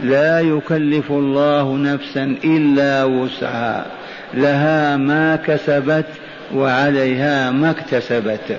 لا يكلف الله نفسا إلا وسعها. لها ما كسبت وعليها ما اكتسبت.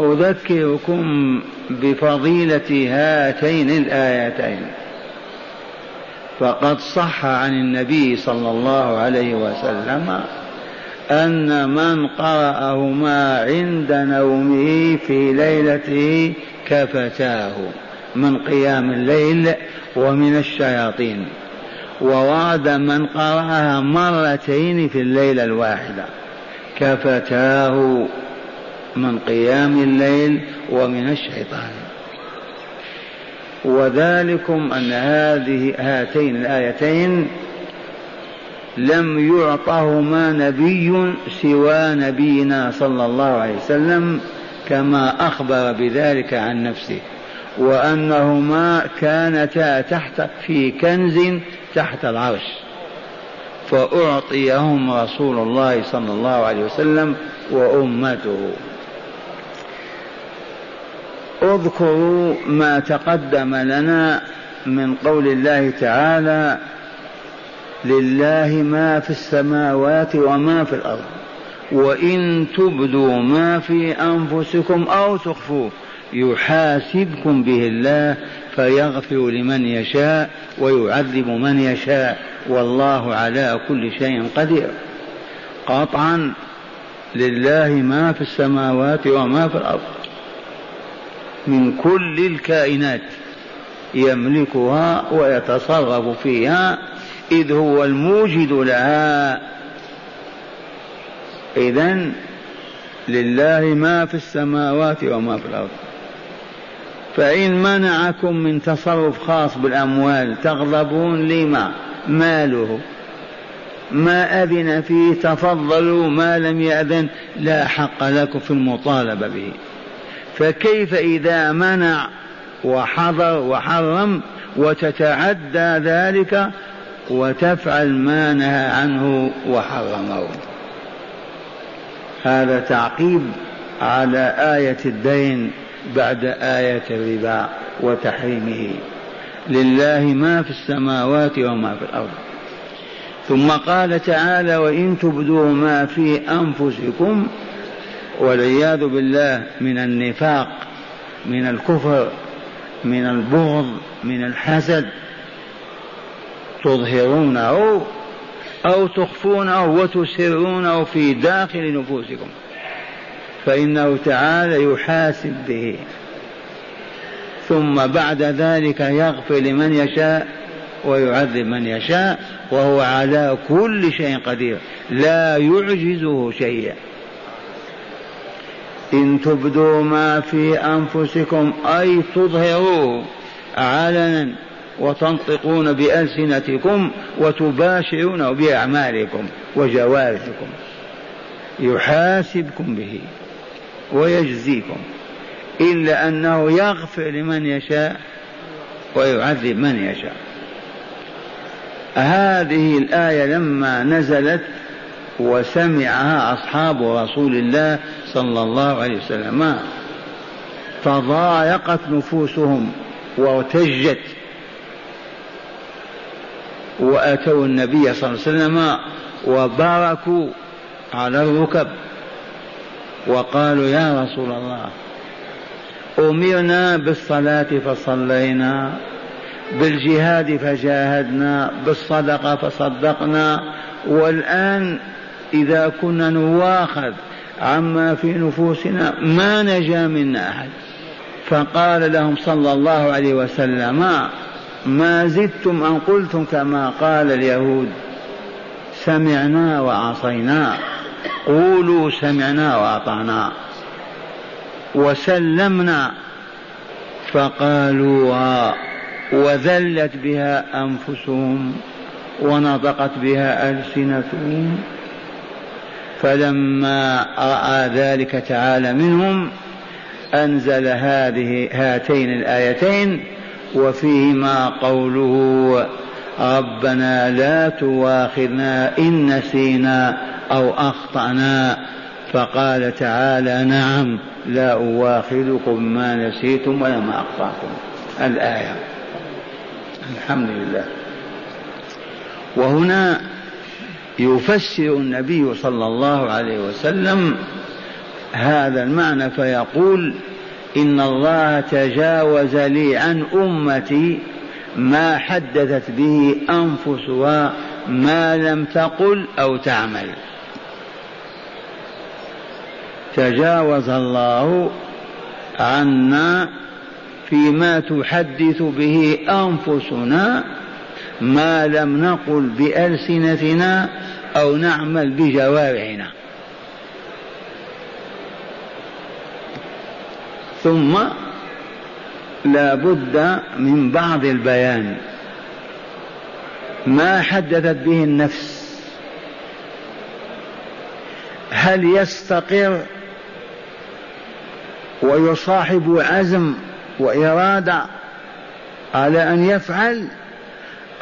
أذكركم بفضيلة هاتين الآيتين. فقد صح عن النبي صلى الله عليه وسلم أن من قرأهما عند نومه في ليلته كفتاه من قيام الليل ومن الشياطين وورد من قرأها مرتين في الليلة الواحدة كفتاه من قيام الليل ومن الشيطان. وذلكم أن هذه هاتين الآيتين لم يعطهما نبي سوى نبينا صلى الله عليه وسلم كما أخبر بذلك عن نفسه. وأنهما كانتا تحت في كنز تحت العرش. فأعطيهم رسول الله صلى الله عليه وسلم وأمته. اذكروا ما تقدم لنا من قول الله تعالى لله ما في السماوات وما في الأرض وإن تبدوا ما في أنفسكم أو تخفوه يحاسبكم به الله فيغفر لمن يشاء ويعذب من يشاء والله على كل شيء قدير. قطعا لله ما في السماوات وما في الأرض. من كل الكائنات يملكها ويتصرف فيها إذ هو الموجد لها. إذا لله ما في السماوات وما في الأرض. فإن منعكم من تصرف خاص بالأموال تغضبون لما؟ ماله. ما أذن فيه تفضلوا ما لم يأذن لا حق لكم في المطالبة به. فكيف إذا منع وحضر وحرم وتتعدى ذلك وتفعل ما نهى عنه وحرمه؟ هذا تعقيب على آية الدين بعد آية الربا وتحريمه. لله ما في السماوات وما في الأرض. ثم قال تعالى وإن تبدوا ما في أنفسكم والعياذ بالله من النفاق من الكفر من البغض من الحسد تظهرونه أو تخفونه وتسرونه في داخل نفوسكم. فإنه تعالى يحاسب به. ثم بعد ذلك يغفر لمن يشاء ويعذب من يشاء وهو على كل شيء قدير. لا يعجزه شيء إن تبدوا ما في أنفسكم أي تظهروه علنا وتنطقون بألسنتكم وتباشرون بأعمالكم وجوارحكم يحاسبكم به ويجزيكم إلا أنه يغفر لمن يشاء ويعذب من يشاء. هذه الآية لما نزلت وسمعها أصحاب رسول الله صلى الله عليه وسلم. تضايقت نفوسهم وارتجت وأتوا النبي صلى الله عليه وسلم وباركوا على الركب. وقالوا يا رسول الله أمرنا بالصلاة فصلينا بالجهاد فجاهدنا بالصدقة فصدقنا والآن إذا كنا نواخذ عما في نفوسنا ما نجا منا أحد. فقال لهم صلى الله عليه وسلم ما زدتم أن قلتم كما قال اليهود سمعنا وعصينا قولوا سمعنا وأطعنا. وسلمنا. فقالوا وذلت بها أنفسهم ونطقت بها ألسنتهم. فلما رأى ذلك تعالى منهم أنزل هذه هاتين الآيتين وفيهما قوله ربنا لا تواخذنا إن نسينا أو أخطأنا. فقال تعالى نعم لا أواخذكم ما نسيتم ولا ما أخطأتم الآية. الحمد لله. وهنا يفسر النبي صلى الله عليه وسلم هذا المعنى فيقول إن الله تجاوز لي عن أمتي ما حدثت به أنفسها ما لم تقل أو تعمل. تجاوز الله عنا فيما تحدث به أنفسنا ما لم نقل بألسنتنا أو نعمل بجوارحنا. ثم لا بد من بعض البيان. ما حدثت به النفس. هل يستقر ويصاحب عزم وإرادة على أن يفعل؟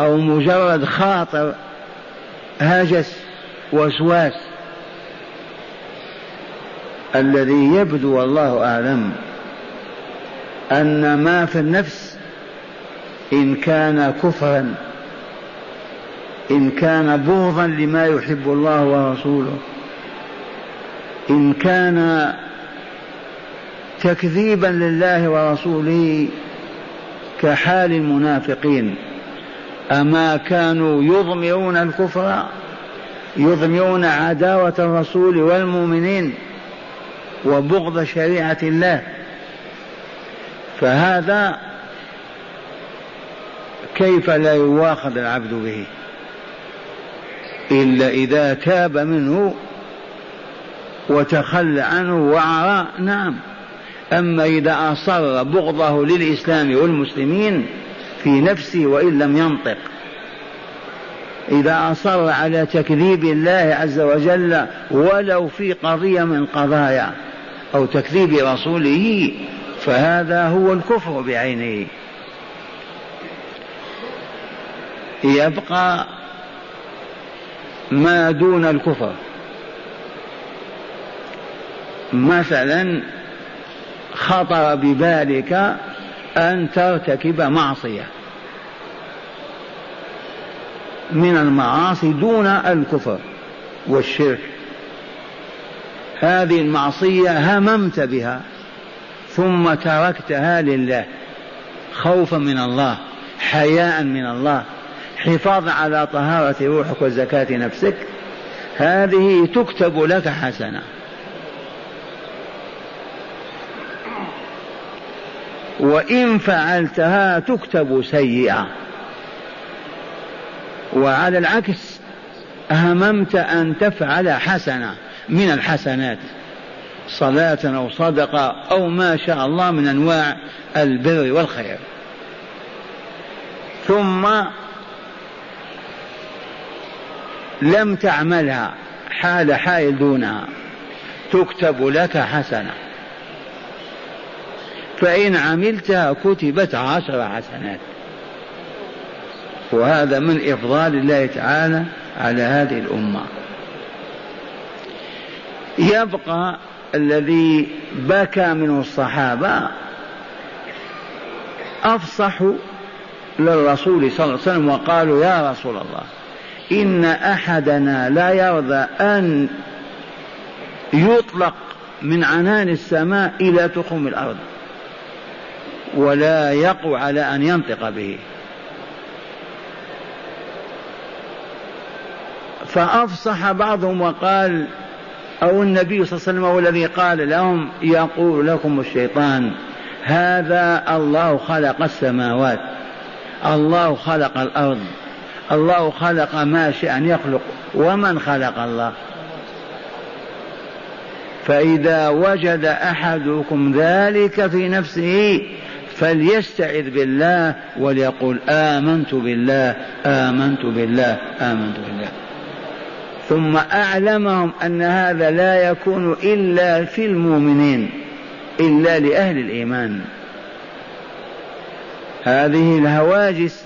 أو مجرد خاطر هجس وسواس. الذي يبدو والله أعلم أن ما في النفس إن كان كفرا إن كان بغضا لما يحب الله ورسوله إن كان تكذيبا لله ورسوله كحال المنافقين. أما كانوا يضمرون الكفر يضمرون عداوة الرسول والمؤمنين وبغض شريعة الله. فهذا كيف لا يواخذ العبد به؟ إلا إذا تاب منه وتخلى عنه وعرى نعم. أما إذا أصر بغضه للإسلام والمسلمين في نفسه وإن لم ينطق. إذا أصر على تكذيب الله عز وجل ولو في قضية من قضايا أو تكذيب رسوله فهذا هو الكفر بعينه. يبقى ما دون الكفر. مثلا خطر ببالك أن ترتكب معصية. من المعاصي دون الكفر والشرك. هذه المعصية هممت بها ثم تركتها لله خوفا من الله حياء من الله حفاظا على طهارة روحك وزكاة نفسك. هذه تكتب لك حسنة. وإن فعلتها تكتب سيئة. وعلى العكس هممت أن تفعل حسنة من الحسنات صلاة أو صدقة أو ما شاء الله من أنواع البر والخير. ثم لم تعملها حال حائل دونها تكتب لك حسنة. فإن عملتها كتبت عشر حسنات. وهذا من إفضال الله تعالى على هذه الأمة. يبقى الذي بكى منه الصحابة أفصحوا للرسول صلى الله عليه وسلم وقالوا يا رسول الله إن أحدنا لا يرضى أن يطلق من عنان السماء إلى تخم الأرض ولا يقوى على أن ينطق به. فأفصح بعضهم وقال أو النبي صلى الله عليه وسلم هو الذي قال لهم يقول لكم الشيطان هذا الله خلق السماوات الله خلق الأرض الله خلق ما شاء أن يخلق ومن خلق الله؟ فإذا وجد أحدكم ذلك في نفسه فليستعذ بالله وليقول آمنت بالله آمنت بالله آمنت بالله. ثم أعلمهم أن هذا لا يكون إلا في المؤمنين إلا لأهل الإيمان. هذه الهواجس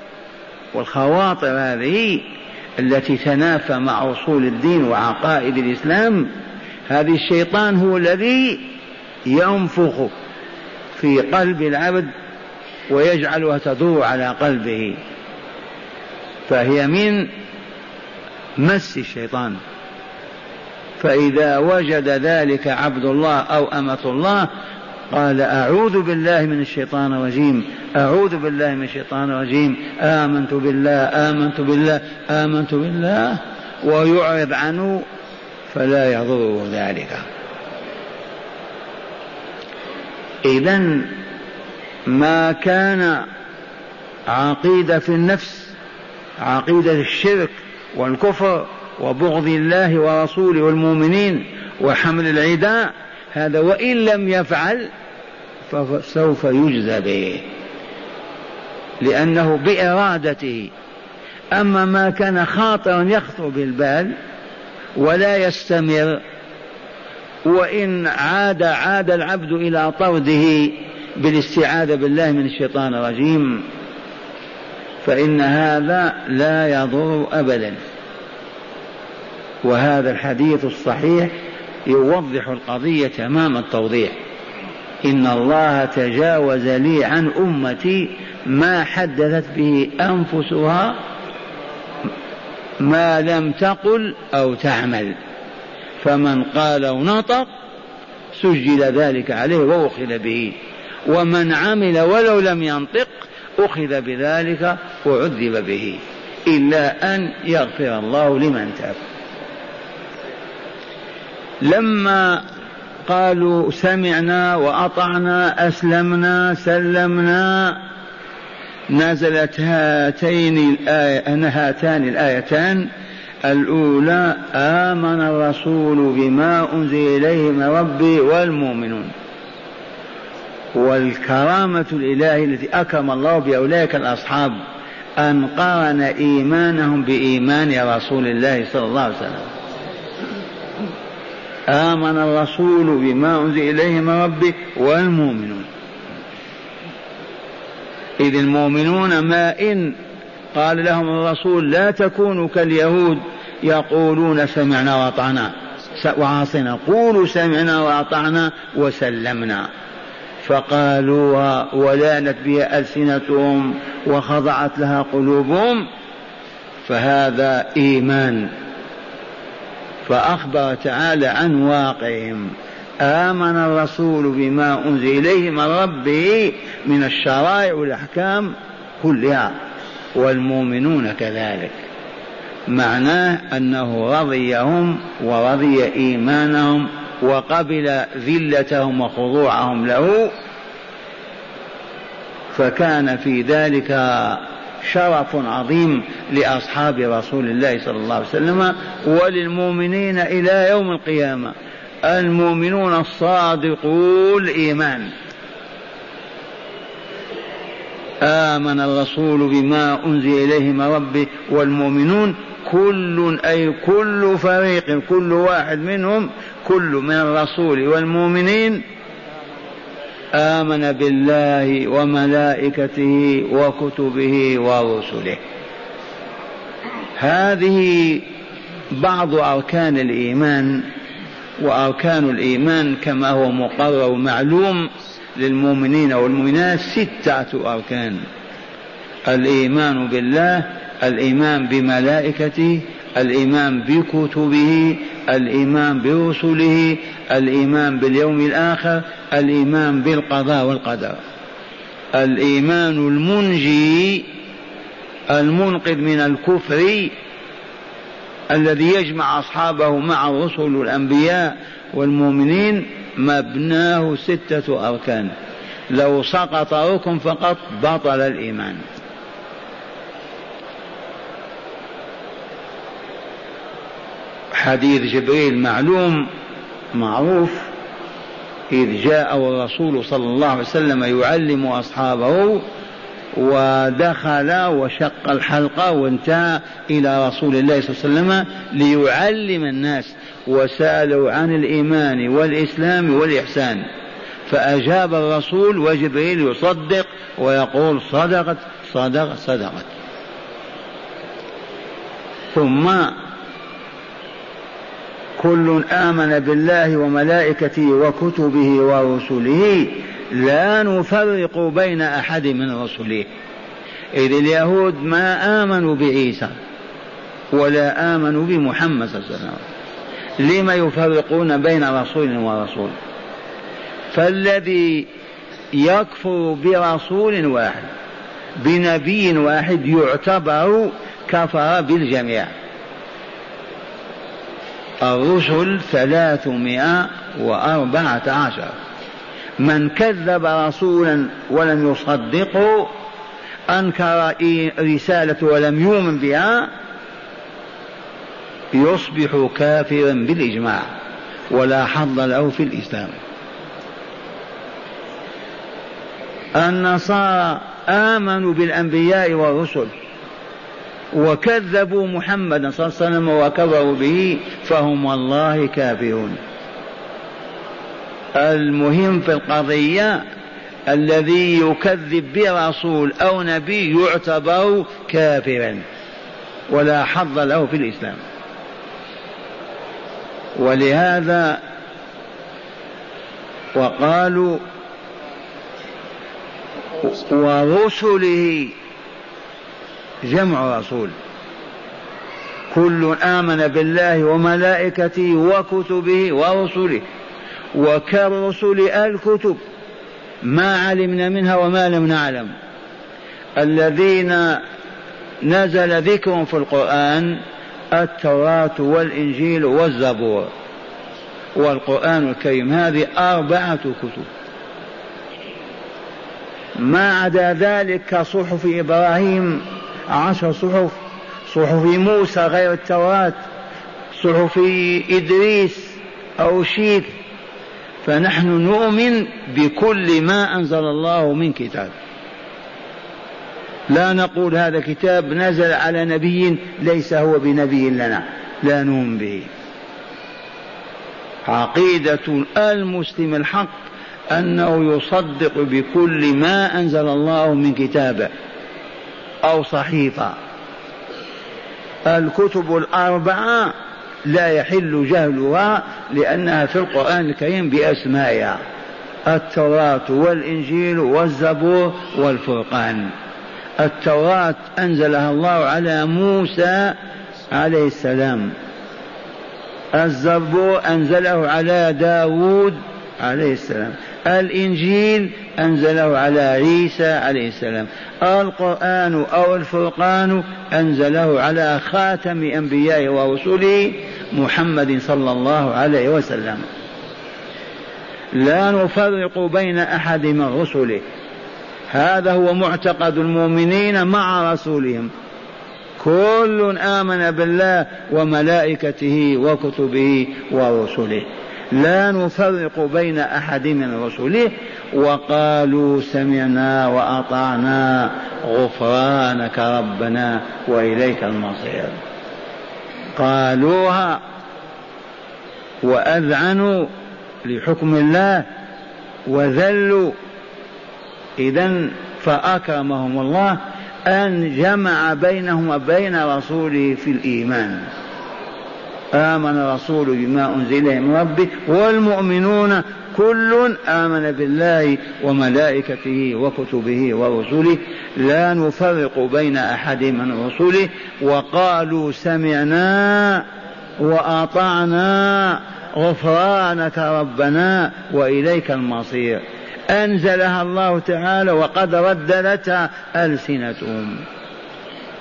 والخواطر هذه التي تنافى مع أصول الدين وعقائد الإسلام هذه الشيطان هو الذي ينفخ في قلب العبد ويجعلها تدور على قلبه. فهي من مس الشيطان. فإذا وجد ذلك عبد الله أو أمة الله قال أعوذ بالله من الشيطان الرجيم أعوذ بالله من الشيطان الرجيم آمنت بالله آمنت بالله آمنت بالله ويعرض عنه فلا يضره ذلك. إذا ما كان عقيدة في النفس عقيدة الشرك والكفر وبغض الله ورسوله والمؤمنين وحمل العداء هذا وإن لم يفعل فسوف يجزى به. لأنه بإرادته. أما ما كان خاطرا يخطر بالبال ولا يستمر وإن عاد عاد العبد إلى طرده بالاستعاذة بالله من الشيطان الرجيم. فإن هذا لا يضر أبدا. وهذا الحديث الصحيح يوضح القضية تمام التوضيح. إن الله تجاوز لي عن أمتي ما حدثت به أنفسها ما لم تقل أو تعمل. فمن قال ونطق سجل ذلك عليه وأخذ به. ومن عمل ولو لم ينطق أخذ بذلك وعذب به إلا أن يغفر الله لمن تاب. لما قالوا سمعنا وأطعنا أسلمنا سلمنا نزلت هاتين الآية هاتان الآيتان. الأولى آمن الرسول بما أنزل إليه من ربي والمؤمنون. والكرامة الإلهية التي أكرم الله بأولئك الأصحاب. أن قارن إيمانهم بإيمان رسول الله صلى الله عليه وسلم. آمن الرسول بما أنزل إليه من ربه والمؤمنون. إذ المؤمنون ما إن قال لهم الرسول لا تكونوا كاليهود يقولون سمعنا وأطعنا. وعاصنا. قولوا سمعنا وأطعنا وسلمنا. فقالوها ولانت بها ألسنتهم وخضعت لها قلوبهم فهذا إيمان. فأخبر تعالى عن واقعهم. آمن الرسول بما أنزل إليه من ربه من الشرائع والأحكام كلها والمؤمنون كذلك. معناه أنه رضيهم ورضي إيمانهم وقبل ذلتهم وخضوعهم له فكان في ذلك شرف عظيم لأصحاب رسول الله صلى الله عليه وسلم وللمؤمنين إلى يوم القيامة. المؤمنون الصادقو الإيمان. آمن الرسول بما أنزل إليه من ربه والمؤمنون كل أي كل فريق كل واحد منهم كل من الرسول والمؤمنين آمن بالله وملائكته وكتبه ورسله. هذه بعض أركان الإيمان وأركان الإيمان كما هو مقرر ومعلوم للمؤمنين والمؤمنات ستة أركان. الإيمان بالله الإيمان بملائكته الإيمان بكتبه الإيمان برسله الإيمان باليوم الآخر الإيمان بالقضاء والقدر. الإيمان المنجي المنقذ من الكفر الذي يجمع أصحابه مع الرسل والأنبياء والمؤمنين مبناه ستة أركان. لو سقط ركن فقط بطل الإيمان. حديث جبريل معلوم معروف إذ جاء الرسول صلى الله عليه وسلم يعلم أصحابه ودخل وشق الحلقة وانتهى إلى رسول الله صلى الله عليه وسلم ليعلم الناس وسألوا عن الإيمان والإسلام والإحسان. فأجاب الرسول وجبريل يصدق ويقول صدقت صدقت صدقت. ثم كل آمن بالله وملائكته وكتبه ورسله لا نفرق بين أحد من رسله. إذ اليهود ما آمنوا بعيسى ولا آمنوا بمحمد صلى الله عليه وسلم. لما يفرقون بين رسول ورسول؟ فالذي يكفر برسول واحد بنبي واحد يعتبر كفر بالجميع. الرسل ثلاثمائة وأربعة عشر. من كذب رسولا ولم يصدقه أنكر رسالته ولم يؤمن بها يصبح كافرا بالإجماع ولا حظ له في الإسلام. النصارى آمنوا بالأنبياء والرسل. وكذبوا محمدا صلى الله عليه وسلم وكفروا به فهم والله كافرون. المهم في القضية الذي يكذب برسول أو نبي يعتبر كافرا ولا حظ له في الإسلام. ولهذا وقالوا ورسله جمع رسول. كل آمن بالله وملائكته وكتبه ورسله. وكالرسل الكتب ما علمنا منها وما لم نعلم. الذين نزل ذكرهم في القرآن التوراة والإنجيل والزبور. والقرآن الكريم. هذه أربعة كتب. ما عدا ذلك كصحف إبراهيم عشر صحف صحف موسى غير التوراة صحف إدريس أو شيك. فنحن نؤمن بكل ما أنزل الله من كتاب. لا نقول هذا كتاب نزل على نبي ليس هو بنبي لنا لا نؤمن به. عقيدة المسلم الحق أنه يصدق بكل ما أنزل الله من كتابه أو صحيفة. الكتب الأربعة لا يحل جهلها لأنها في القرآن الكريم بأسمائها. التوراة والإنجيل والزبور والفرقان. التوراة أنزلها الله على موسى عليه السلام. الزبور أنزله على داود عليه السلام. الإنجيل أنزله على عيسى عليه السلام. القرآن أو الفرقان أنزله على خاتم أنبيائه ورسله محمد صلى الله عليه وسلم. لا نفرق بين أحد من رسله. هذا هو معتقد المؤمنين مع رسولهم. كل آمن بالله وملائكته وكتبه ورسله. لا نفرق بين أحد من رسله وقالوا سمعنا وأطعنا غفرانك ربنا وإليك المصير. قالوها وأذعنوا لحكم الله وذلوا. اذا فأكرمهم الله أن جمع بينهم وبين رسوله في الإيمان. آمن الرسول بما أنزل من ربه والمؤمنون كل آمن بالله وملائكته وكتبه ورسله. لا نفرق بين أحد من رسله. وقالوا سمعنا وأطعنا غفرانك ربنا وإليك المصير. أنزلها الله تعالى وقد رددتها ألسنتهم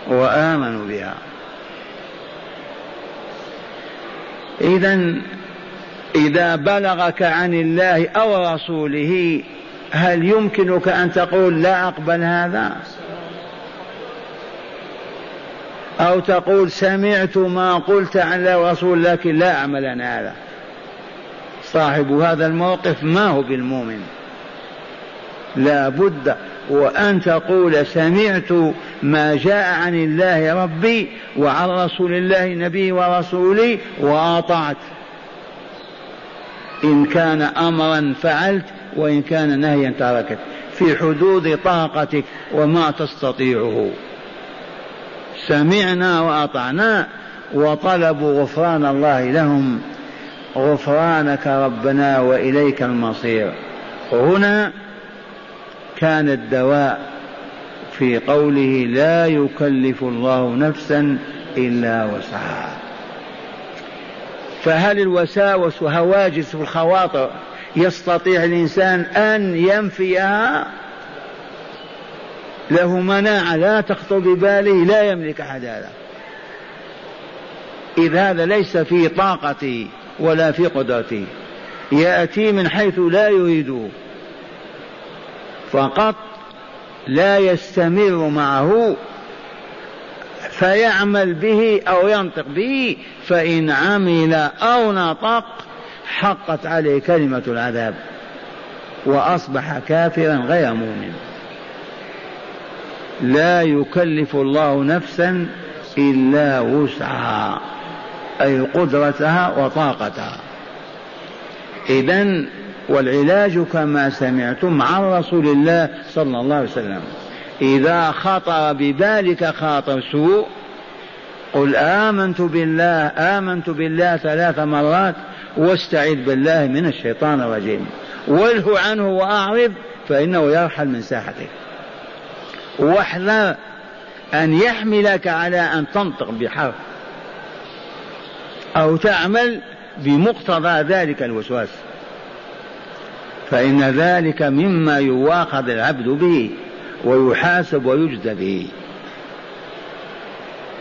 وآمنوا بها. إذا إذا بلغك عن الله أو رسوله هل يمكنك أن تقول لا أقبل هذا؟ أو تقول سمعت ما قلت عن الله ورسول لكن لا أعمل أنا هذا؟ صاحب هذا الموقف ما هو بالمؤمن. لا بد وأن تقول سمعت ما جاء عن الله ربي وعن رسول الله نبي ورسولي وأطعت. إن كان أمرا فعلت وإن كان نهيا تركت. في حدود طاقتك وما تستطيعه. سمعنا وأطعنا وطلبوا غفران الله لهم. غفرانك ربنا وإليك المصير. هنا كان الدواء في قوله لا يكلف الله نفسا إلا وسعها. فهل الوساوس وهواجس الخواطر يستطيع الإنسان أن ينفيها؟ له مناعة لا تخطر بباله لا يملك أحد هذا. إذ هذا ليس في طاقته ولا في قدرته يأتي من حيث لا يريده. فقط لا يستمر معه فيعمل به أو ينطق به فإن عمل أو نطق حقت عليه كلمة العذاب وأصبح كافرا غير مؤمن. لا يكلف الله نفسا إلا وسعها أي قدرتها وطاقتها. إذا والعلاج كما سمعتم عن رسول الله صلى الله عليه وسلم. إذا خطر ببالك خاطر سوء. قل آمنت بالله آمنت بالله ثلاث مرات واستعذ بالله من الشيطان الرجيم. واله عنه وأعرض فإنه يرحل من ساحتك واحذر أن يحملك على أن تنطق بحرف. أو تعمل بمقتضى ذلك الوسواس. فإن ذلك مما يواخذ العبد به ويحاسب ويجزى به.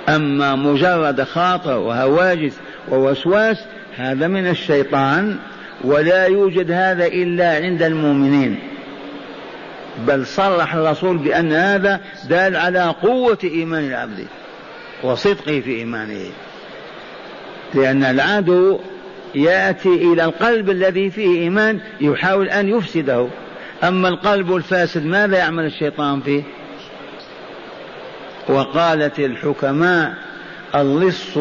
أما مجرد خاطر وهواجس ووسواس هذا من الشيطان ولا يوجد هذا إلا عند المؤمنين. بل صرح الرسول بأن هذا دال على قوة إيمان العبد وصدقه في إيمانه. لأن العدو يأتي إلى القلب الذي فيه إيمان يحاول أن يفسده. أما القلب الفاسد ماذا يعمل الشيطان فيه؟ وقالت الحكماء اللص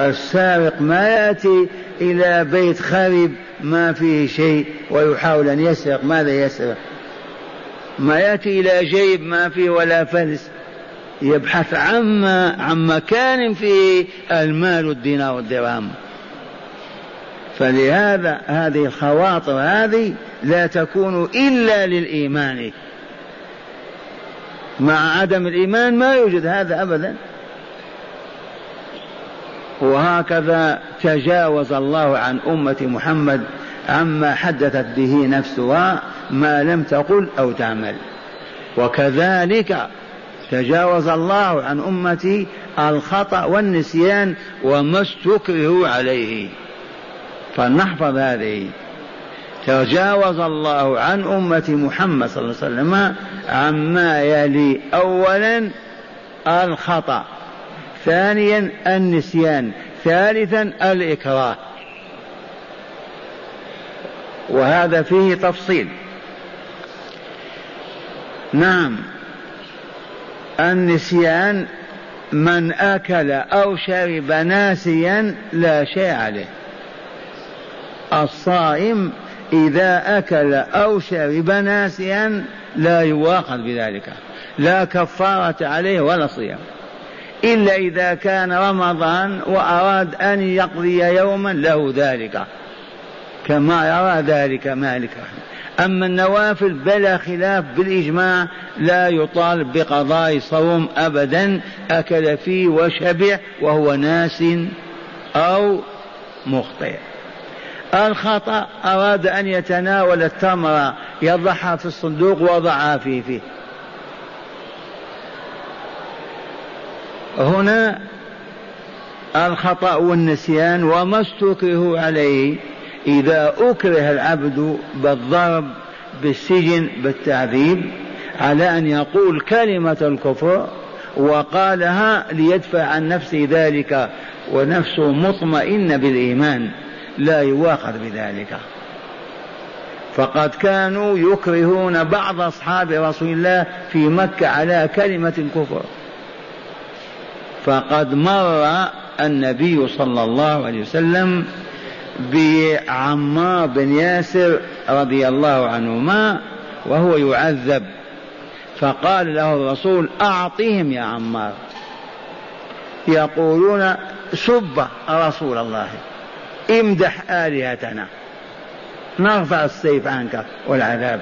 السارق ما يأتي إلى بيت خرب ما فيه شيء ويحاول أن يسرق. ماذا يسرق؟ ما يأتي إلى جيب ما فيه ولا فلس. يبحث عما عن مكان فيه المال والدينار والدرهم. فلهذا هذه الخواطر هذه لا تكون إلا للإيمان. مع عدم الإيمان ما يوجد هذا أبدا. وهكذا تجاوز الله عن أمة محمد عما حدثت به نفسها ما لم تقل أو تعمل. وكذلك تجاوز الله عن أمتي الخطأ والنسيان وما استكرهوا عليه. فلنحفظ هذه. تجاوز الله عن أمة محمد صلى الله عليه وسلم عما يلي. أولا الخطأ ثانيا النسيان ثالثا الإكراه. وهذا فيه تفصيل. نعم النسيان من أكل أو شرب ناسيا لا شيء عليه. الصائم إذا أكل أو شرب ناسيا لا يواخذ بذلك لا كفارة عليه ولا صيام. إلا إذا كان رمضان وأراد أن يقضي يوما له ذلك كما يرى ذلك مالك. رحمه أما النوافل بلا خلاف بالإجماع لا يطالب بقضاء صوم أبدا أكل فيه وشبع وهو ناس أو مخطئ. الخطأ أراد أن يتناول التمر يضعها في الصندوق وضعها فيه فيه الخطأ والنسيان وما استكرهوا عليه إذا أكره العبد بالضرب بالسجن بالتعذيب على أن يقول كلمة الكفر وقالها ليدفع عن نفسه ذلك ونفسه مطمئنة بالإيمان. لا يواخذ بذلك. فقد كانوا يكرهون بعض أصحاب رسول الله في مكة على كلمة الكفر. فقد مر النبي صلى الله عليه وسلم بعمار بن ياسر رضي الله عنهما وهو يعذب. فقال له الرسول أعطهم يا عمار. يقولون سب رسول الله. امدح آلهتنا. نرفع السيف عنك والعذاب.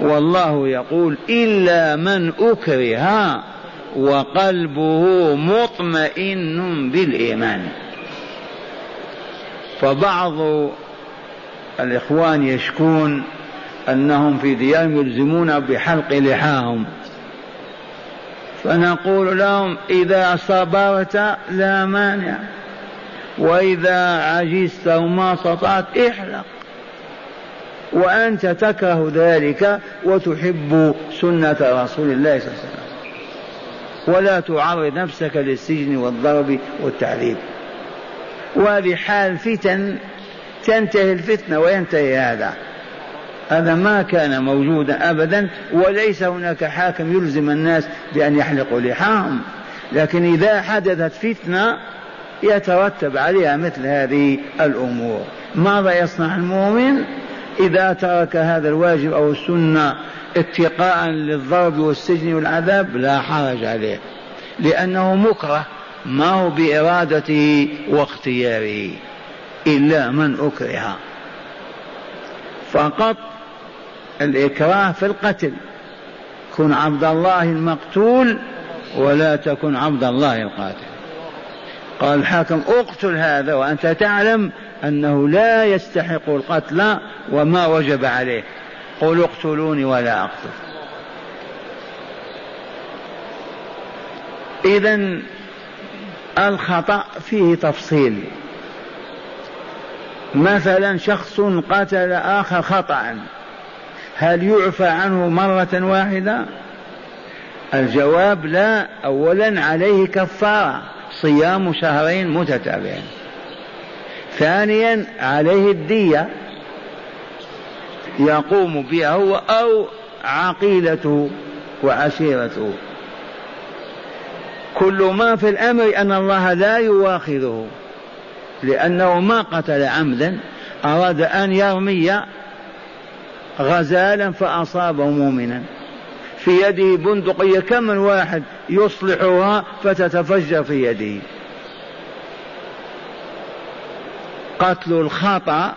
والله يقول إلا من أكره وقلبه مطمئن بالإيمان. فبعض الإخوان يشكون أنهم في ديارهم يلزمون بحلق لحاهم. فنقول لهم إذا صبرت لا مانع. وإذا عجزت وما استطعت احلق. وأنت تكره ذلك وتحب سنة رسول الله صلى الله عليه وسلم. ولا تعرض نفسك للسجن والضرب والتعذيب. وهذه حال فتن تنتهي الفتنة وينتهي هذا. هذا ما كان موجودا أبدا وليس هناك حاكم يلزم الناس بأن يحلقوا لحاهم لكن إذا حدثت فتنة يترتب عليها مثل هذه الأمور. ماذا يصنع المؤمن؟ إذا ترك هذا الواجب أو السنة اتقاء للضرب والسجن والعذاب لا حرج عليه لأنه مكره ما هو بإرادته واختياره إلا من أكره. فقط الإكراه في القتل. كن عبد الله المقتول ولا تكن عبد الله القاتل. قال الحاكم اقتل هذا وأنت تعلم أنه لا يستحق القتل وما وجب عليه. قل اقتلوني ولا أقتل. إذا الخطأ فيه تفصيل. مثلا شخص قتل آخر خطأ هل يعفى عنه مرة واحدة؟ الجواب لا أولا عليه كفارة. صيام شهرين متتابعين. ثانيا عليه الدية يقوم بها هو أو عقيلته وعشيرته. كل ما في الأمر أن الله لا يواخذه لأنه ما قتل عمدا أراد أن يرمي غزالا فأصابه مؤمنا. في يده بندقية كم من واحد يصلحها فتتفجر في يده. قتل الخطأ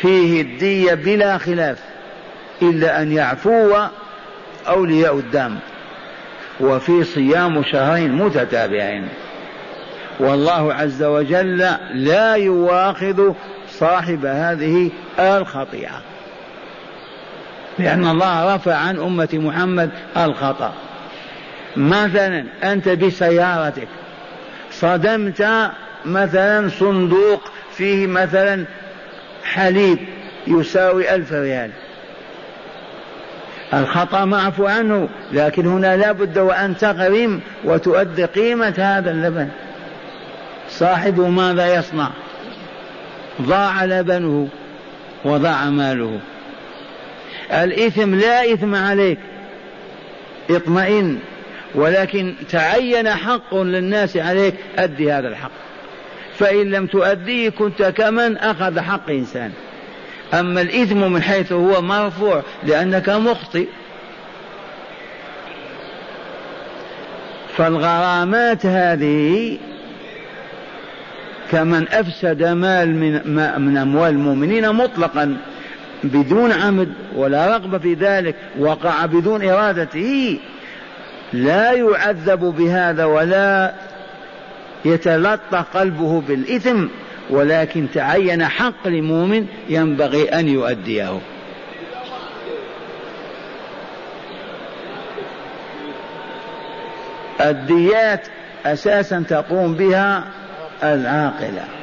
فيه الدية بلا خلاف إلا أن يعفو أولياء الدم وفي صيام شهرين متتابعين. والله عز وجل لا يواخذ صاحب هذه الخطيئة. لأن الله رفع عن أمة محمد الخطأ. مثلا أنت بسيارتك صدمت مثلا صندوق فيه مثلا حليب يساوي ألف ريال. الخطأ معفو عنه لكن هنا لا بد وأن تغرم وتؤدي قيمة هذا اللبن. صاحبه ماذا يصنع؟ ضاع لبنه وضاع ماله. الإثم لا إثم عليك. اطمئن. ولكن تعين حق للناس عليك أدي هذا الحق. فإن لم تؤديه كنت كمن أخذ حق إنسان. أما الإثم من حيث هو مرفوع لأنك مخطئ. فالغرامات هذه كمن أفسد مال من, من أموال المؤمنين مطلقا. بدون عمد ولا رغبة في ذلك وقع بدون إرادته. لا يعذب بهذا ولا يتلطخ قلبه بالإثم ولكن تعين حق لمؤمن ينبغي أن يؤديه. الديات أساسا تقوم بها العاقلة.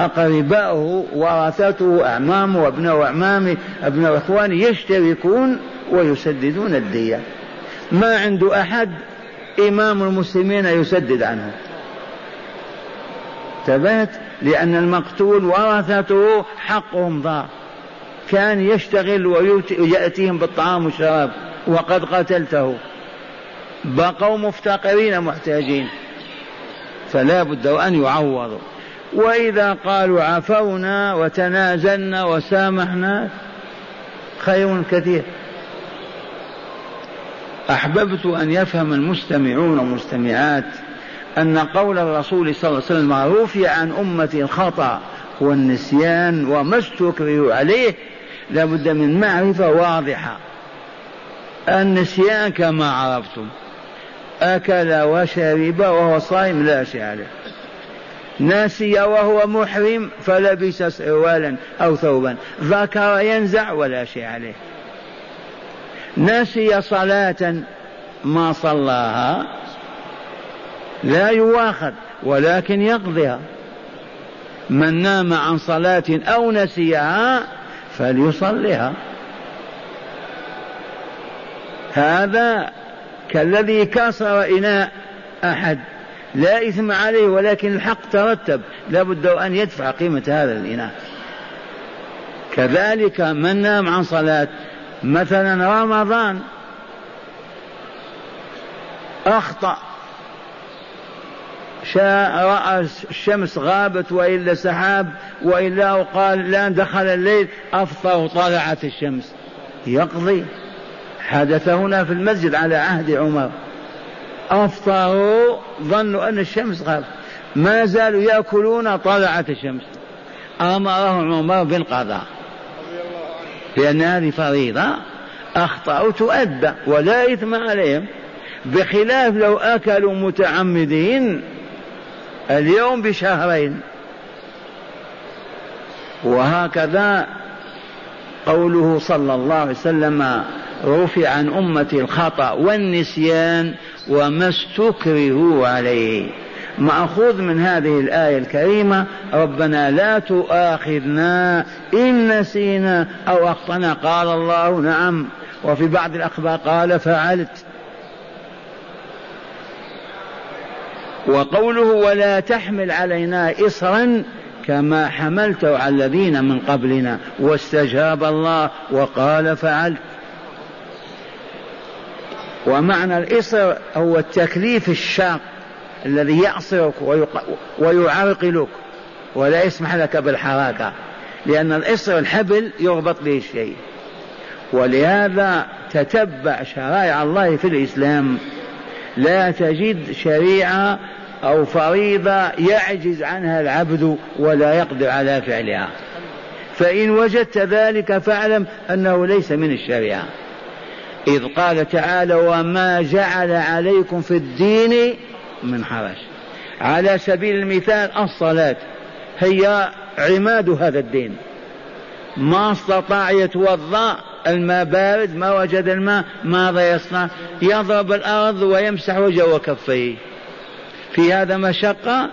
أقرباؤه ورثته أعمامه وأبناء أعمامه أبناء إخوانه يشتركون ويسددون الدية. ما عنده أحد إمام المسلمين يسدد عنه. ثبات لأن المقتول ورثته حقهم ضاع كان يشتغل ويأتيهم بالطعام والشراب وقد قتلته. بقوا مفتقرين محتاجين. فلا بد أن يعوضوا. وإذا قالوا عفونا وتنازلنا وسامحنا خير كثير. أحببت أن يفهم المستمعون والمستمعات أن قول الرسول صلى الله عليه وسلم رفع عن أمتي الخطأ والنسيان وما استكرهوا عليه لابد من معرفة واضحة. النسيان كما عرفتم أكل وشرب وهو صائم لا شيء عليه. نسي وهو محرم فلبس سروالا أو ثوبا. ذكر ينزع ولا شيء عليه. نسي صلاة ما صلاها لا يواخذ ولكن يقضيها. من نام عن صلاة أو نسيها فليصلها هذا كالذي كسر إناء أحد. لا إثم عليه ولكن الحق ترتب. لا بد أن يدفع قيمة هذا الإناء. كذلك من نام عن صلاة مثلا رمضان أخطأ. شاء رأى الشمس غابت وإلا سحاب وإلا وقال لا دخل الليل أفطر وطلعت الشمس. يقضي. حدث هنا في المسجد على عهد عمر. أفطروا ظنوا أن الشمس غابت. ما زالوا يأكلون طلعت الشمس. أمرهم عمر بالقضاء لأن هذه فريضة أخطأوا تؤدى ولا إثم عليهم. بخلاف لو أكلوا متعمدين اليوم بشهرين. وهكذا قوله صلى الله عليه وسلم رفع عن أمتي الخطأ والنسيان وما استكرهوا عليه. مأخوذ من هذه الآية الكريمة ربنا لا تؤاخذنا إن نسينا أو أخطأنا. قال الله نعم. وفي بعض الأخبار قال فعلت. وقوله ولا تحمل علينا إصرا كما حملته على الذين من قبلنا. واستجاب الله وقال فعلت. ومعنى الإصر هو التكليف الشاق الذي يعصرك ويعرقلك ولا يسمح لك بالحركة لأن الإصر الحبل يربط به الشيء ولهذا تتبع شرائع الله في الإسلام. لا تجد شريعة أو فريضة يعجز عنها العبد ولا يقدر على فعلها. فإن وجدت ذلك فاعلم أنه ليس من الشريعة. إذ قال تعالى وما جعل عليكم في الدين من حرج. على سبيل المثال الصلاة هي عماد هذا الدين. ما استطاع يتوضأ الماء بارد ما وجد الماء ماذا يصنع؟ يضرب الأرض ويمسح وجهه وكفيه. في هذا مشقة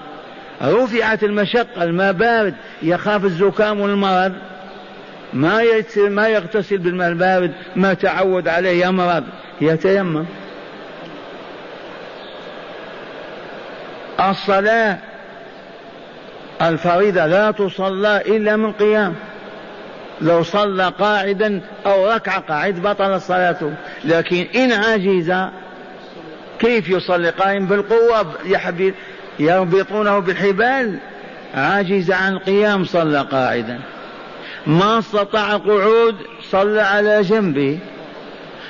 رفعت المشقة الماء بارد يخاف الزكام والمرض. ما ما يغتسل بالماء البارد ما تعود عليه يمرض يتيمم. الصلاة الفريضة لا تصلى إلا من قيام. لو صلى قاعدا أو ركع قاعد بطل صلاته. لكن إن عجز كيف يصلي؟ قائم بالقوة يربطونه بالحبال. عجز عن القيام صلى قاعدا. ما استطاع القعود صلى على جنبه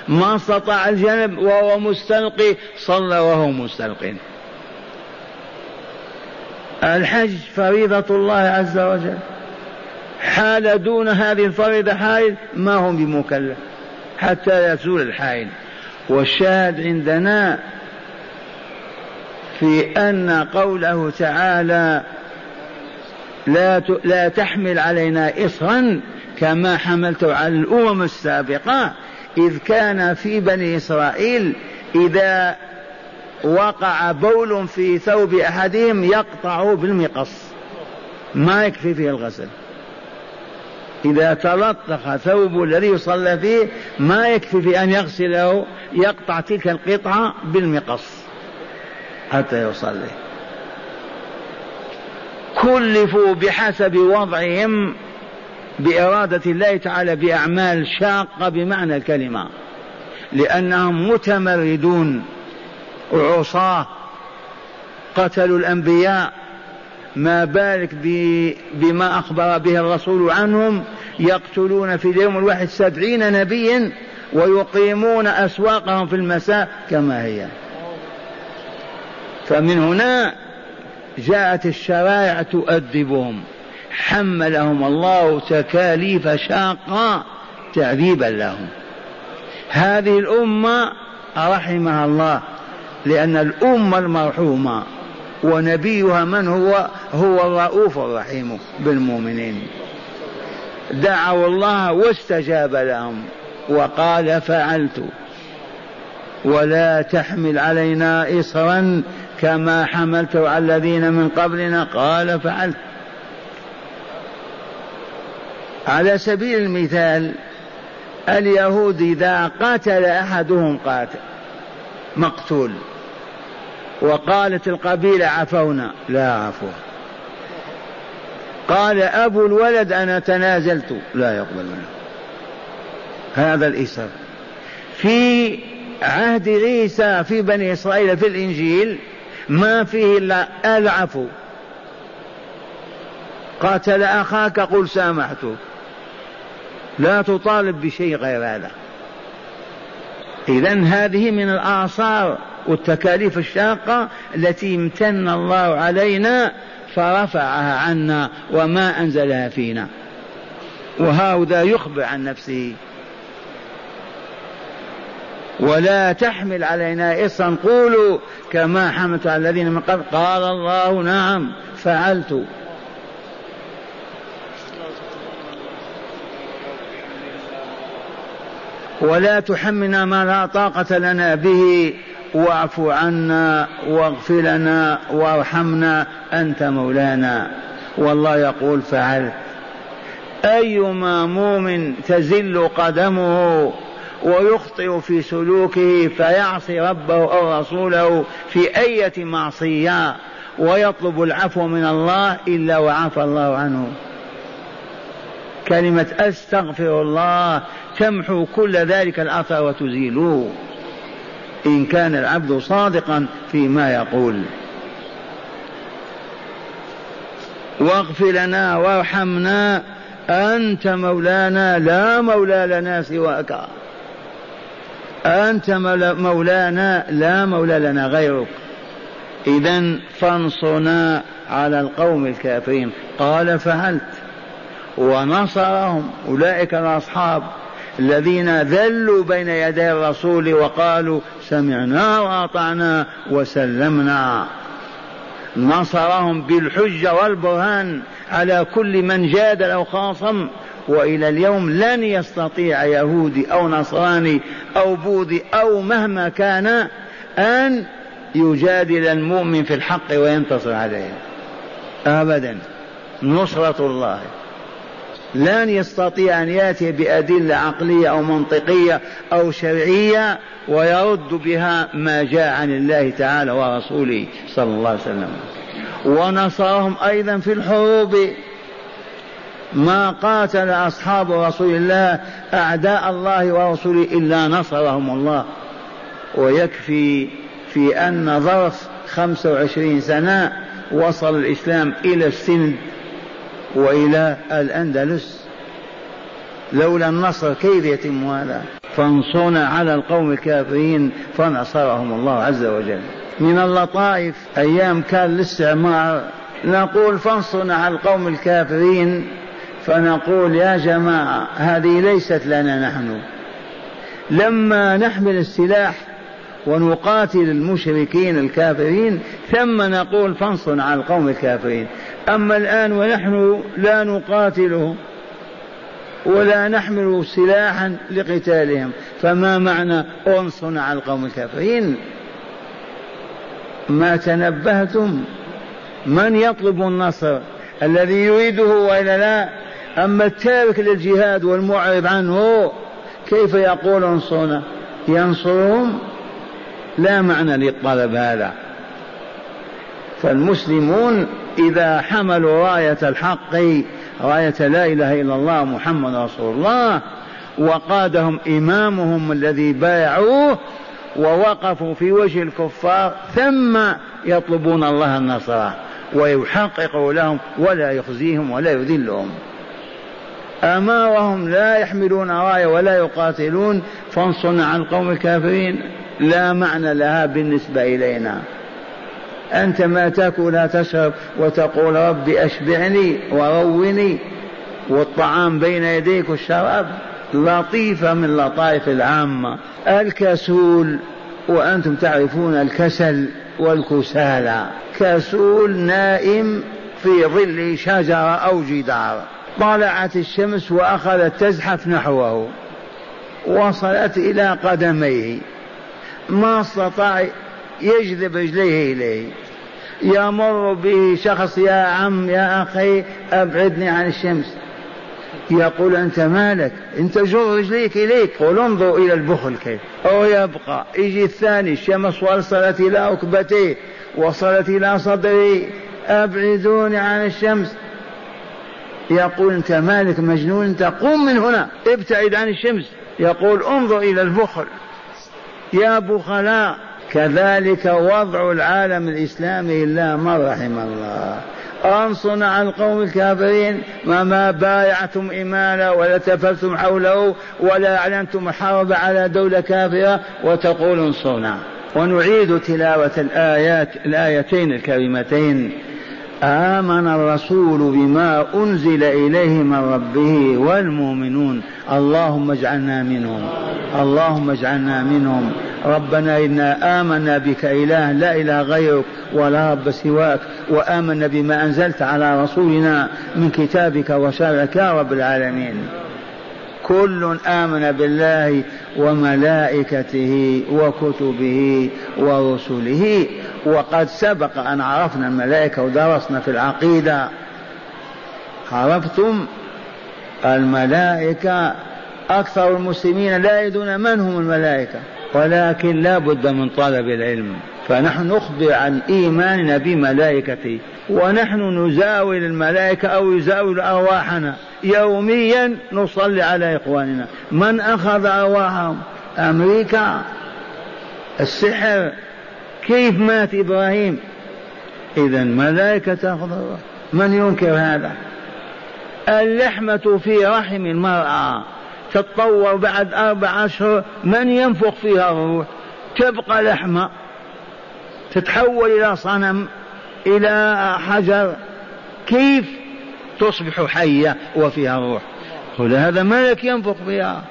ما استطاع الجنب وهو مستلقي صلى وهو مستلقي. الحج فريضة الله عز وجل. حال دون هذه الفريضة حائل ما هم بمكلف حتى يزول الحائل والشاهد عندنا في أن قوله تعالى لا لا تحمل علينا إصرا كما حملته على الأمم السابقة إذ كان في بني إسرائيل إذا وقع بول في ثوب أحدهم يقطع بالمقص. ما يكفي فيه الغسل. إذا تلطخ ثوب الذي يصلى فيه ما يكفي في أن يغسله يقطع تلك القطعة بالمقص حتى يصلي. كلفوا بحسب وضعهم بإرادة الله تعالى بأعمال شاقة بمعنى الكلمة. لأنهم متمردون. عصاة. قتلوا الأنبياء. ما بالك بما أخبر به الرسول عنهم؟ يقتلون في اليوم الواحد سبعين نبيا ويقيمون أسواقهم في المساء كما هي. فمن هنا جاءت الشرائع تؤدبهم. حملهم الله تكاليف شاقة تعذيبا لهم. هذه الأمة رحمها الله لأن الأمة المرحومة ونبيها من هو؟ هو الرؤوف الرحيم بالمؤمنين. دعوا الله واستجاب لهم وقال فعلت. ولا تحمل علينا إصرا كما حملته على الذين من قبلنا قال فعلت. على سبيل المثال اليهود إذا قتل أحدهم قاتل مقتول وقالت القبيلة عفونا لا عفو. قال أبو الولد أنا تنازلت لا يقبل منه. هذا الإسر في عهد عيسى في بني إسرائيل في الإنجيل ما فيه إلا العفو قاتل أخاك قل سامحته لا تطالب بشيء غير هذا. إذا هذه من الآثار والتكاليف الشاقة التي امتن الله علينا فرفعها عنا وما أنزلها فينا. وهذا يخبر عن نفسه. ولا تحمل علينا إصرا. قولوا كما حملت على الذين من قبل. قال الله نعم. فعلت. ولا تحملنا ما لا طاقة لنا به. واعف عنا واغفر لنا وارحمنا أنت مولانا. والله يقول فعلت أيما مؤمن تزل قدمه ويخطئ في سلوكه فيعصي ربه أو رسوله في أية معصية ويطلب العفو من الله إلا وعفى الله عنه. كلمة أستغفر الله تمحو كل ذلك الأثر وتزيله. إن كان العبد صادقا فيما يقول. واغفر لنا وارحمنا أنت مولانا لا مولى لنا سواك. أنت مولانا لا مولى لنا غيرك. إذا فانصرنا على القوم الكافرين. قال فعلت ونصرهم. أولئك الأصحاب. الذين ذلوا بين يدي الرسول وقالوا سمعنا وأطعنا وسلمنا. نصرهم بالحجة والبرهان على كل من جادل أو خاصم. وإلى اليوم لن يستطيع يهودي أو نصراني أو بوذي أو مهما كان أن يجادل المؤمن في الحق وينتصر عليه. ابدا. نصرة الله. لن يستطيع أن يأتي بأدلة عقلية أو منطقية أو شرعية ويرد بها ما جاء عن الله تعالى ورسوله صلى الله عليه وسلم. ونصرهم أيضا في الحروب. ما قاتل أصحاب رسول الله أعداء الله ورسوله إلا نصرهم الله. ويكفي في أن ظرف خمسة وعشرين سنة وصل الإسلام إلى السند وإلى الأندلس. لولا النصر كيف يتم هذا؟ فانصرنا على القوم الكافرين فنصرهم الله عز وجل. من اللطائف أيام كان الاستعمار نقول فانصرنا على القوم الكافرين فنقول يا جماعة هذه ليست لنا نحن. لما نحمل السلاح ونقاتل المشركين الكافرين ثم نقول فانصرنا على القوم الكافرين. أما الآن ونحن لا نقاتلهم ولا نحمل سلاحا لقتالهم فما معنى انصرنا على القوم الكافرين؟ ما تنبهتم؟ من يطلب النصر؟ الذي يريده وإلا لا؟ أما التارك للجهاد والمعرض عنه كيف يقول انصرنا؟ ينصرهم؟ لا معنى للطلب هذا. فالمسلمون إذا حملوا راية الحق راية لا إله إلا الله محمد رسول الله وقادهم إمامهم الذي بايعوه ووقفوا في وجه الكفار ثم يطلبون الله النصر ويحقق لهم ولا يخزيهم ولا يذلهم. أمارهم لا يحملون راية ولا يقاتلون فانصرنا عن القوم الكافرين. لا معنى لها بالنسبة إلينا. أنت ما تأكل ولا تشرب وتقول ربي أشبعني وروني والطعام بين يديك والشراب لطيفة من لطائف العامة. الكسول وأنتم تعرفون الكسل والكسالى. كسول نائم في ظل شجرة أو جدار. طلعت الشمس وأخذت تزحف نحوه وصلت إلى قدميه. ما استطاع يجذب رجليه إليه. يمر به شخص يا عم يا أخي أبعدني عن الشمس. يقول أنت مالك؟ أنت جر رجليك إليك. قل انظر إلى البخل كيف. أو يبقى. يجي الثاني الشمس وصلت إلى ركبتيه وصلت إلى صدري. أبعدوني عن الشمس. يقول أنت مالك مجنون أنت قم من هنا. ابتعد عن الشمس. يقول انظر إلى البخل. يا بخلاء كذلك وضع العالم الإسلامي إلا من رحم الله. انصنا عن القوم الكافرين ما ما بايعتم إيمانا ولا تفلتم حوله ولا أعلنتم الحرب على دولة كافرة. وتقول انصرنا. ونعيد تلاوة الآيات الآيتين الكريمتين. آمن الرسول بما أنزل إليه من ربه والمؤمنون. اللهم اجعلنا منهم. اللهم اجعلنا منهم. ربنا إنا آمنا بك إله لا إله غيرك ولا رب سواك. وآمنا بما أنزلت على رسولنا من كتابك وشرعك يا رب العالمين. كل آمن بالله وملائكته وكتبه ورسله. وقد سبق أن عرفنا الملائكة ودرسنا في العقيدة. عرفتم الملائكة أكثر المسلمين لا يدون من هم الملائكة ولكن لا بد من طلب العلم. فنحن نخبر عن إيماننا بملائكته ونحن نزاول الملائكة أو يزاول أرواحنا. يوميا نصلي على إخواننا. من أخذ أرواحهم؟ أمريكا. السحر. كيف مات إبراهيم؟ إذا ملائكة تأخذ الروح من ينكر هذا؟ اللحمة في رحم المرأة. تتطور بعد أربع أشهر. من ينفخ فيها الروح؟ تبقى لحمة. تتحول إلى صنم إلى حجر كيف تصبح حية وفيها روح؟ قل هذا ملك ينفخ فيها.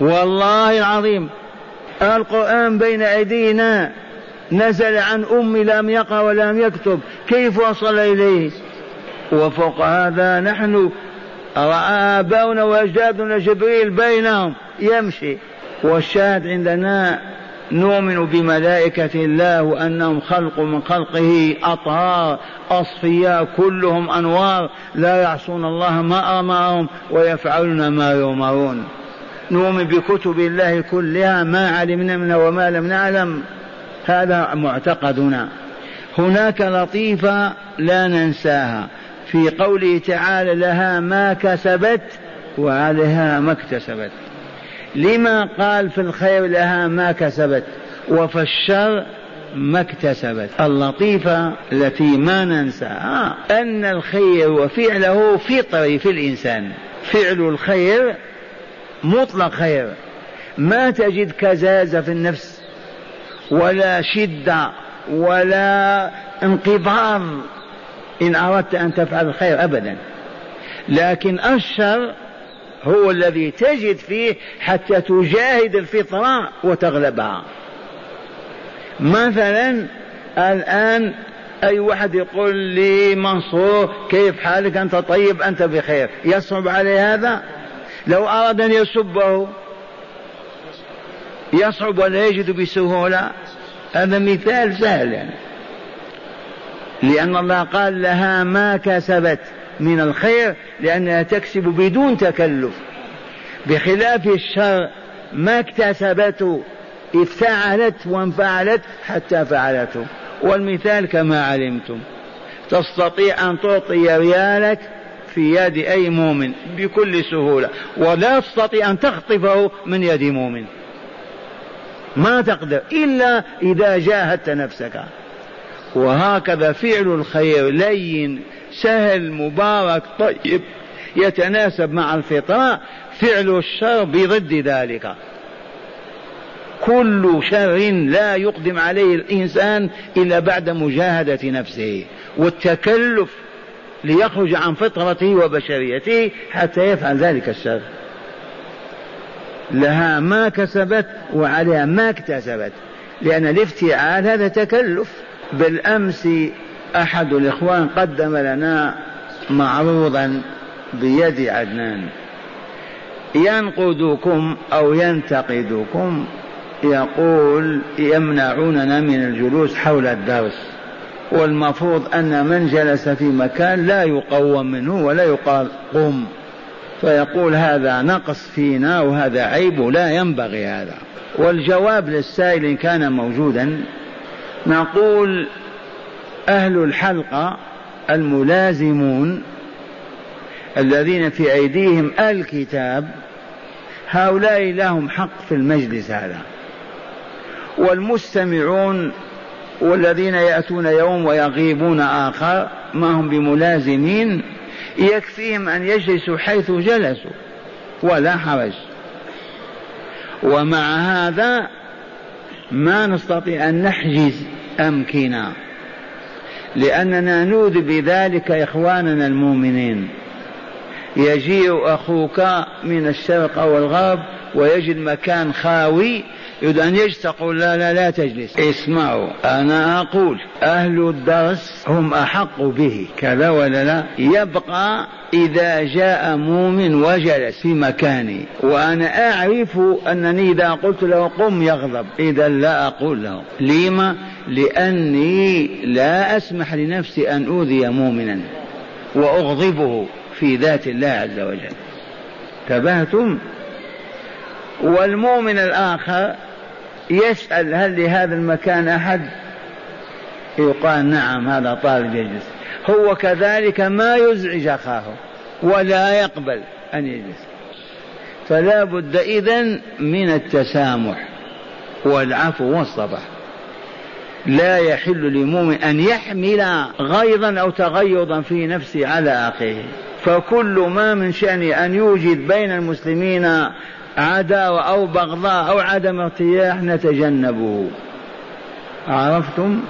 والله العظيم القرآن بين أيدينا نزل عن أم لم يقرأ ولم يكتب كيف وصل إليه؟ وفوق هذا نحن رأى آباؤنا وأجدادنا جبريل بينهم يمشي. والشاهد عندنا نؤمن بملائكة الله وأنهم خلق من خلقه أطهار أصفياء كلهم أنوار. لا يعصون الله ما أمرهم ويفعلون ما يؤمرون. نؤمن بكتب الله كلها ما علمنا منها وما لم نعلم. هذا معتقدنا. هناك لطيفة لا ننساها. في قوله تعالى لها ما كسبت وعليها ما اكتسبت. لما قال في الخير لها ما كسبت وفي الشر ما اكتسبت. اللطيفة التي ما ننساها أن الخير وفعله فطري في الإنسان. فعل الخير مطلق خير. ما تجد كزازة في النفس ولا شدة ولا انقباض إن أردت أن تفعل الخير أبدا. لكن الشر هو الذي تجد فيه حتى تجاهد الفطرة وتغلبها. مثلا الآن أي واحد يقول لي منصور كيف حالك؟ أنت طيب أنت بخير. يصعب عليه هذا؟ لو أراد أن يسبه يصعب ولا يجد بسهولة؟ هذا مثال سهل. يعني لأن الله قال لها ما كسبت من الخير لأنها تكسب بدون تكلف. بخلاف الشر ما اكتسبته افتعلت وانفعلت حتى فعلته. والمثال كما علمتم. تستطيع أن تعطي ريالك في يد أي مؤمن بكل سهولة ولا تستطيع أن تخطفه من يد مؤمن. ما تقدر إلا إذا جاهدت نفسك. وهكذا فعل الخير لين سهل مبارك طيب يتناسب مع الفطرة فعل الشر بضد ذلك. كل شر لا يقدم عليه الإنسان إلا بعد مجاهدة نفسه والتكلف ليخرج عن فطرته وبشريته حتى يفعل ذلك الشر. لها ما كسبت وعليها ما اكتسبت لأن الافتعال هذا تكلف بالأمس أحد الإخوان قدم لنا معروضا بيد عدنان. ينقدكم أو ينتقدكم يقول يمنعوننا من الجلوس حول الدرس والمفروض أن من جلس في مكان لا يقوم منه ولا يقال قم فيقول هذا نقص فينا وهذا عيب لا ينبغي هذا. والجواب للسائل إن كان موجودا نقول أهل الحلقة الملازمون الذين في أيديهم الكتاب هؤلاء لهم حق في المجلس هذا. والمستمعون والذين يأتون يوم ويغيبون آخر ما هم بملازمين يكفيهم أن يجلسوا حيث جلسوا ولا حرج. ومع هذا ما نستطيع أن نحجز أمكنة لأننا نؤذي بذلك إخواننا المؤمنين. يجيء أخوك من الشرق أو الغرب ويجد مكان خاوي يريد أن يجلس تقول لا لا لا تجلس. اسمعوا أنا أقول أهل الدرس هم أحق به كذا ولا لا؟ يبقى إذا جاء مؤمن وجلس في مكاني وأنا أعرف أنني إذا قلت له قم يغضب إذا لا أقول له. لما؟ لأني لا أسمح لنفسي أن أوذي مؤمنا وأغضبه في ذات الله عز وجل. انتبهتم؟ والمؤمن الآخر يسأل هل لهذا المكان أحد؟ يقال نعم هذا طالب يجلس. هو كذلك ما يزعج أخاه ولا يقبل أن يجلس. فلا بد إذن من التسامح والعفو والصفح لا يحل لمؤمن أن يحمل غيظا أو تغيظا في نفسه على أخيه. فكل ما من شأنه أن يوجد بين المسلمين عداوة أو بغضاء أو عدم ارتياح نتجنبه. عرفتم؟